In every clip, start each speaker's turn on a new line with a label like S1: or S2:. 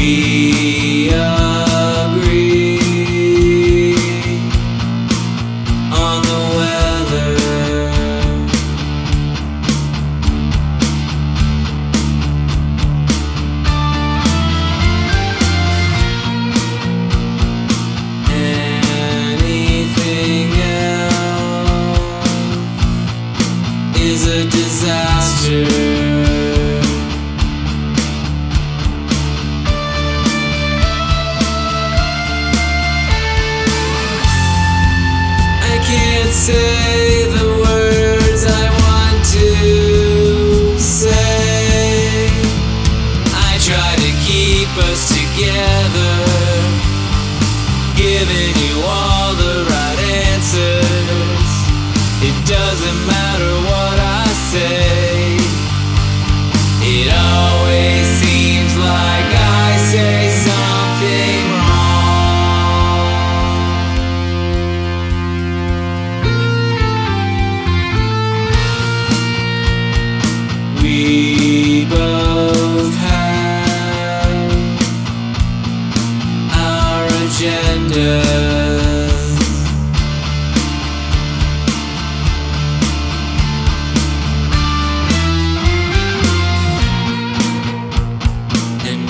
S1: We agree on the weather. Anything else is a disaster. Say the words I want to say. I try to keep us together, giving you all the right answers. It doesn't matter And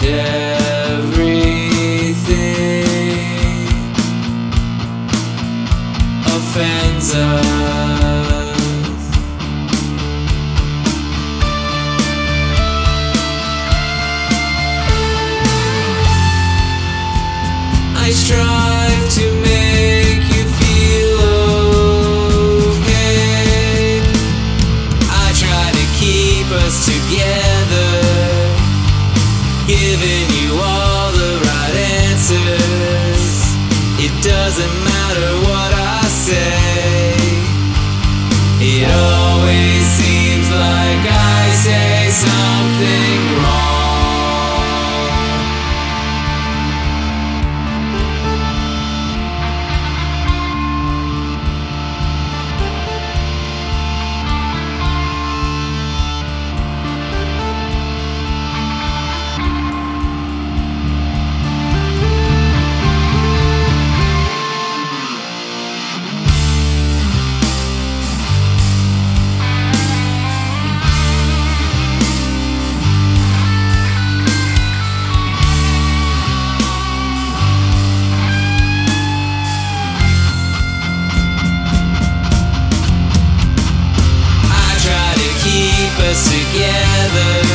S1: everything offends us. I giving you all the right answers. It doesn't matter what I say, The.